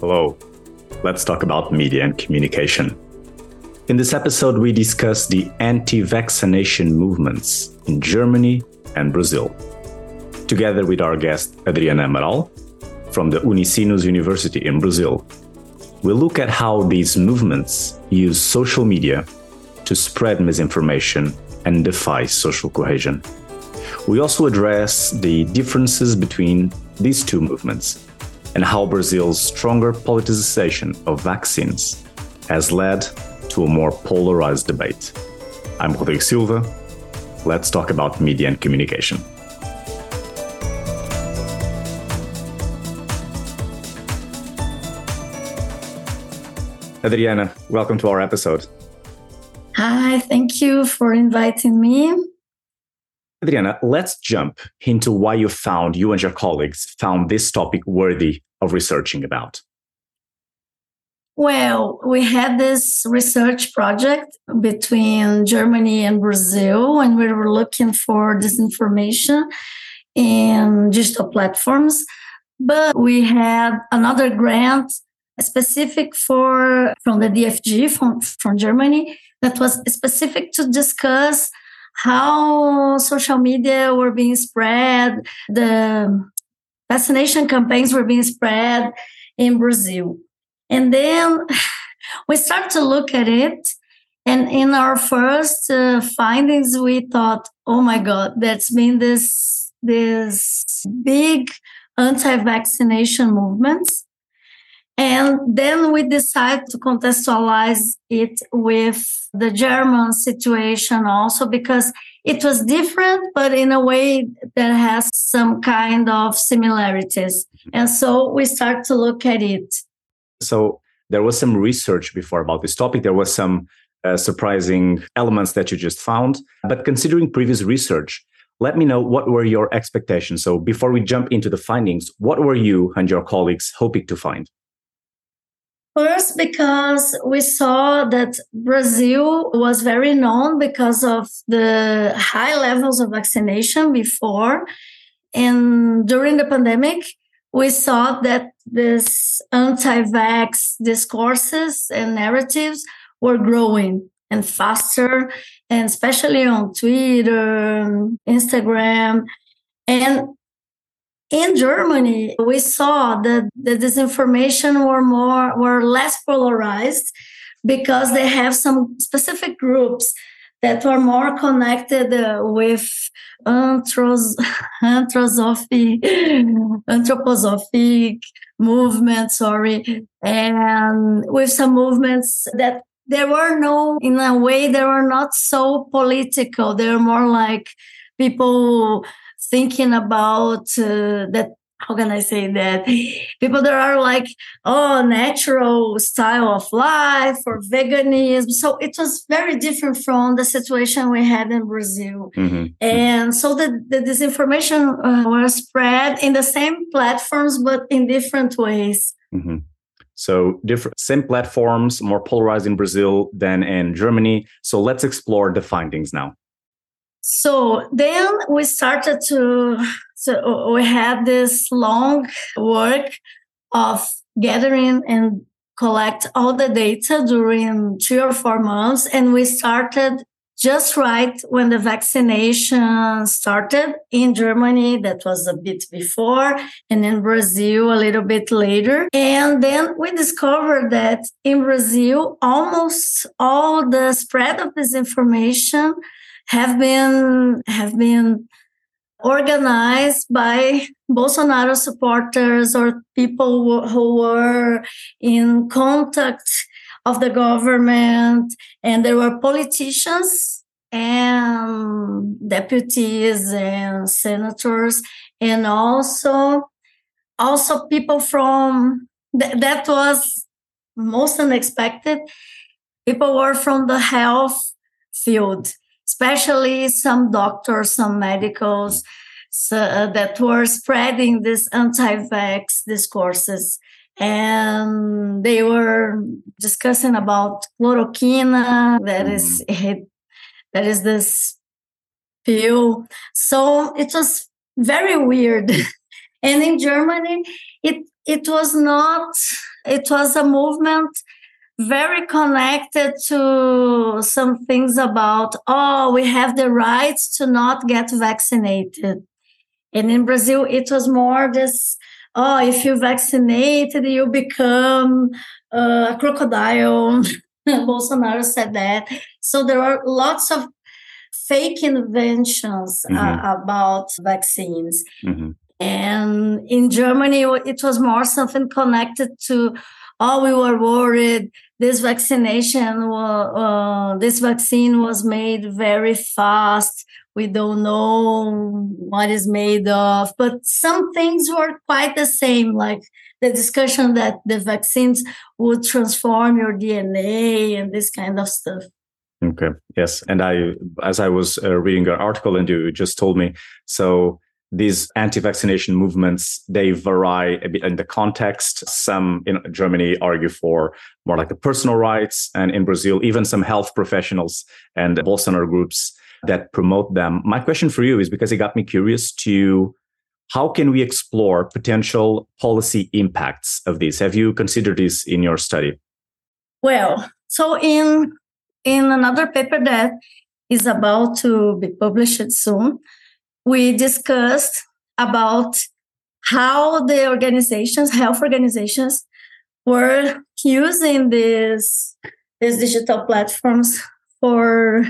Hello. Let's talk about media and communication. In this episode, we discuss the anti vaccination movements in Germany and Brazil. Together with our guest Adriana Amaral from the Unisinos University in Brazil, we look at how these movements use social media to spread misinformation and defy social cohesion. We also address the differences between these two movements and how Brazil's stronger politicization of vaccines has led to a more polarized debate. I'm Rodrigo Silva. Let's talk about media and communication. Adriana, welcome to our episode. Hi, thank you for inviting me. Adriana, let's jump into why you found, you and your colleagues found this topic worthy of researching about. Well, we had this research project between Germany and Brazil, and we were looking for disinformation in digital platforms. But we had another grant specific for from the DFG from, from Germany that was specific to discuss how social media were being spread, the vaccination campaigns were being spread in Brazil. And then we start to look at it. And in our first uh, findings, we thought, oh my God, that's been this, this big anti-vaccination movements and then we decided to contextualize it with the German situation also because it was different, but in a way that has some kind of similarities. And so we start to look at it. So there was some research before about this topic. There was some uh, surprising elements that you just found. But considering previous research, let me know what were your expectations. So before we jump into the findings, what were you and your colleagues hoping to find? First, because we saw that Brazil was very known because of the high levels of vaccination before. And during the pandemic, we saw that this anti vax discourses and narratives were growing and faster, and especially on Twitter, Instagram. And in Germany, we saw that the disinformation were more were less polarized because they have some specific groups that were more connected uh, with anthros- anthroposophic, anthroposophic movement, sorry, and with some movements that there were no, in a way, they were not so political. They were more like people thinking about uh, that how can I say that? People that are like, oh, natural style of life or veganism. So it was very different from the situation we had in Brazil. Mm-hmm. And so the, the disinformation uh, was spread in the same platforms, but in different ways. Mm-hmm. So different, same platforms, more polarized in Brazil than in Germany. So let's explore the findings now. So then we started to, so we had this long work of gathering and collect all the data during three or four months. And we started just right when the vaccination started in Germany. That was a bit before and in Brazil a little bit later. And then we discovered that in Brazil, almost all the spread of this information have been have been organized by Bolsonaro supporters or people who were in contact of the government and there were politicians and deputies and senators and also also people from th- that was most unexpected. People were from the health field especially some doctors, some medicals so, uh, that were spreading these anti-vax discourses. And they were discussing about chloroquine, that mm. is that is this pill. So it was very weird. and in Germany, it it was not. It was a movement very connected to some things about oh we have the rights to not get vaccinated and in brazil it was more this oh if you vaccinated you become a crocodile bolsonaro said that so there are lots of fake inventions uh, mm-hmm. uh, about vaccines mm-hmm. and in germany it was more something connected to oh we were worried. This vaccination uh, this vaccine was made very fast. We don't know what is made of but some things were quite the same like the discussion that the vaccines would transform your dna and this kind of stuff. Okay. Yes. And i as i was uh, reading an article and you just told me so these anti-vaccination movements they vary a bit in the context. Some in germany argue for more like the personal rights and in brazil even some health professionals and bolsonaro groups that promote them. My question for you is because it got me curious to how can we explore potential policy impacts of this have you considered this in your study? Well so in in another paper that is about to be published soon we discussed about how the organizations, health organizations, were using these, these digital platforms for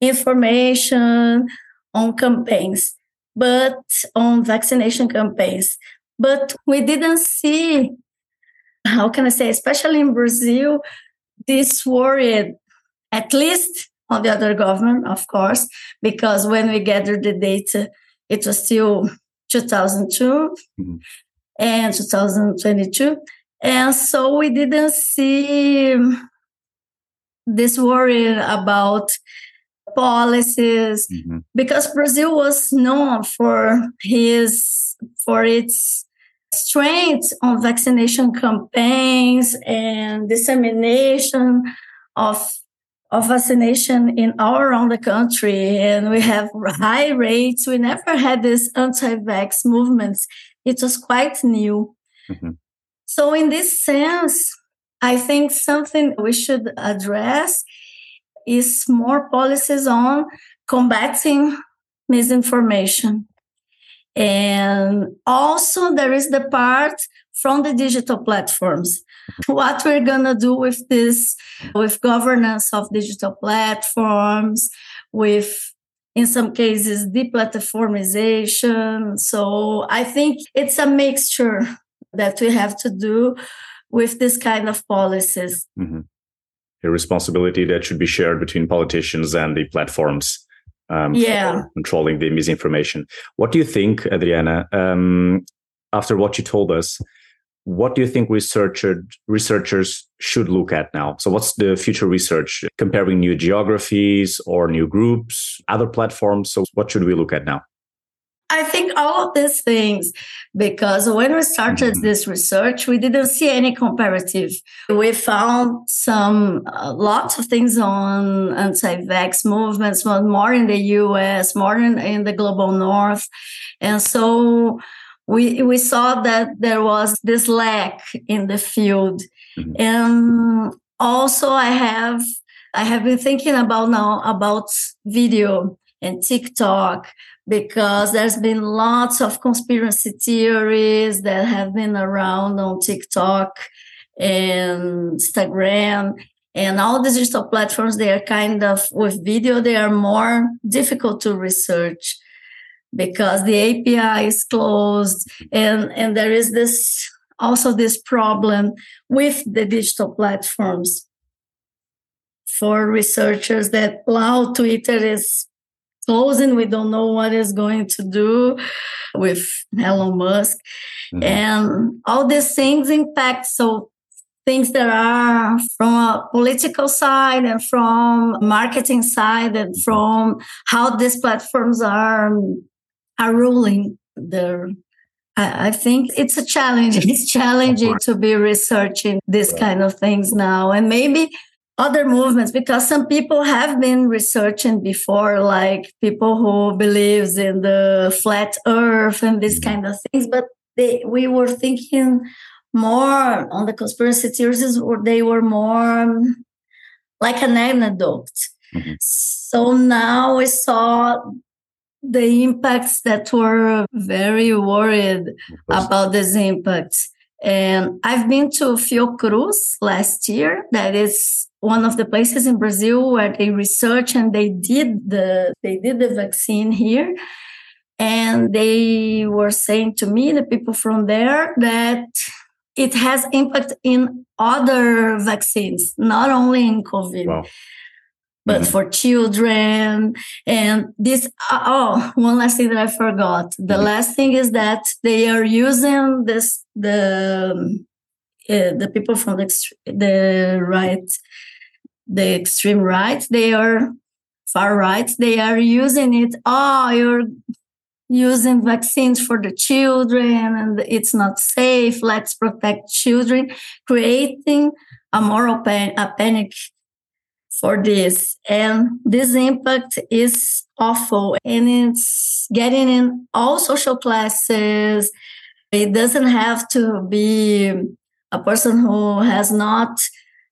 information on campaigns, but on vaccination campaigns. But we didn't see, how can I say, especially in Brazil, this worried, at least on the other government, of course, because when we gathered the data, it was still 2002 mm-hmm. and 2022. And so we didn't see this worry about policies mm-hmm. because Brazil was known for his for its strength on vaccination campaigns and dissemination of of vaccination in all around the country and we have high rates. We never had this anti-vax movements. It was quite new. Mm-hmm. so in this sense i think something we should address is more policies on combating misinformation. And also there is the part from the digital platforms what we're going to do with this with governance of digital platforms with in some cases deplatformization so i think it's a mixture that we have to do with this kind of policies mm-hmm. a responsibility that should be shared between politicians and the platforms um, yeah. controlling the misinformation what do you think adriana um, after what you told us what do you think researcher, researchers should look at now? So, what's the future research comparing new geographies or new groups, other platforms? So, what should we look at now? I think all of these things, because when we started mm-hmm. this research, we didn't see any comparative. We found some uh, lots of things on anti-vax movements, more in the U.S., more in, in the global North, and so we we saw that there was this lack in the field mm-hmm. and also i have i have been thinking about now about video and tiktok because there's been lots of conspiracy theories that have been around on tiktok and instagram and all the digital platforms they are kind of with video they are more difficult to research because the API is closed and, and there is this also this problem with the digital platforms for researchers that now Twitter is closing. We don't know what is going to do with Elon Musk. Mm-hmm. And all these things impact. So things that are from a political side and from marketing side and mm-hmm. from how these platforms are are ruling the I, think it's a challenge. It's challenging to be researching this kind of things now. And maybe other movements because some people have been researching before like people who believes in the flat earth and these mm-hmm. kind of things but they, we were thinking more on the conspiracy theories or they were more like an anecdote mm-hmm. so now we saw the impacts that were very worried about these impacts and I've been to Fiocruz last year. That is one of the places in Brazil where they research and they did the they did the vaccine here. And they were saying to me, the people from there, that it has impact in other vaccines, not only in COVID. Wow but mm-hmm. for children. And this, uh, oh, one last thing that I forgot. The mm-hmm. last thing is that they are using this, the, uh, the people from the, the right, the extreme right, they are far right, they are using it. Oh, you're using vaccines for the children and it's not safe. Let's protect children, creating a moral pan- a panic for this. And this impact is awful and it's getting in all social classes. It doesn't have to be a person who has not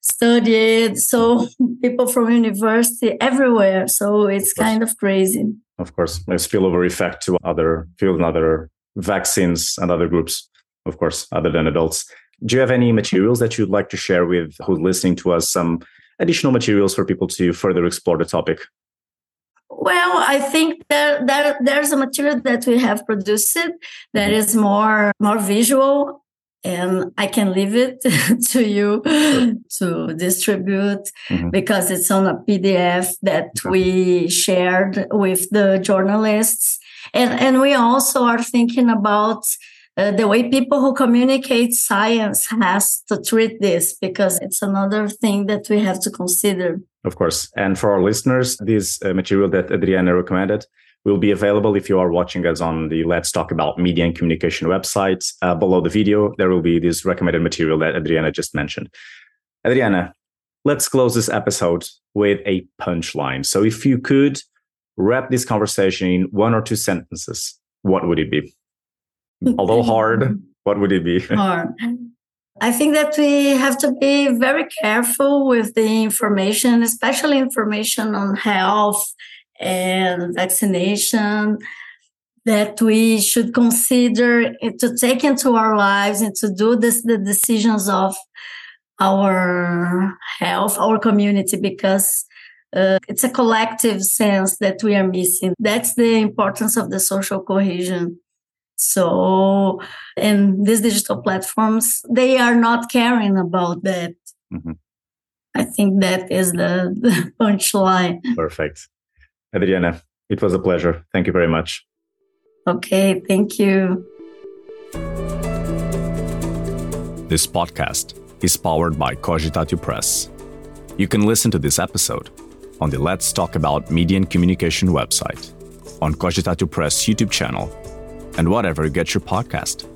studied. So people from university everywhere. So it's kind of crazy. Of course, a spillover effect to other fields and other vaccines and other groups, of course, other than adults. Do you have any materials that you'd like to share with who's listening to us? Some additional materials for people to further explore the topic? Well, I think that there, there's a material that we have produced that is more more visual and I can leave it to you sure. to distribute mm-hmm. because it's on a PDF that okay. we shared with the journalists. And, and we also are thinking about uh, the way people who communicate science has to treat this because it's another thing that we have to consider. Of course. And for our listeners, this uh, material that Adriana recommended will be available if you are watching us on the Let's Talk About Media and Communication website. Uh, below the video, there will be this recommended material that Adriana just mentioned. Adriana, let's close this episode with a punchline. So if you could wrap this conversation in one or two sentences, what would it be? Although hard, what would it be? Hard. I think that we have to be very careful with the information, especially information on health and vaccination, that we should consider to take into our lives and to do this, the decisions of our health, our community, because uh, it's a collective sense that we are missing. That's the importance of the social cohesion. So, and these digital platforms, they are not caring about that. Mm-hmm. I think that is the, the punchline. Perfect. Adriana, it was a pleasure. Thank you very much. Okay, thank you. This podcast is powered by Cogitatio Press. You can listen to this episode on the Let's Talk About Media and Communication website, on Cogitatio Press YouTube channel, and whatever gets your podcast.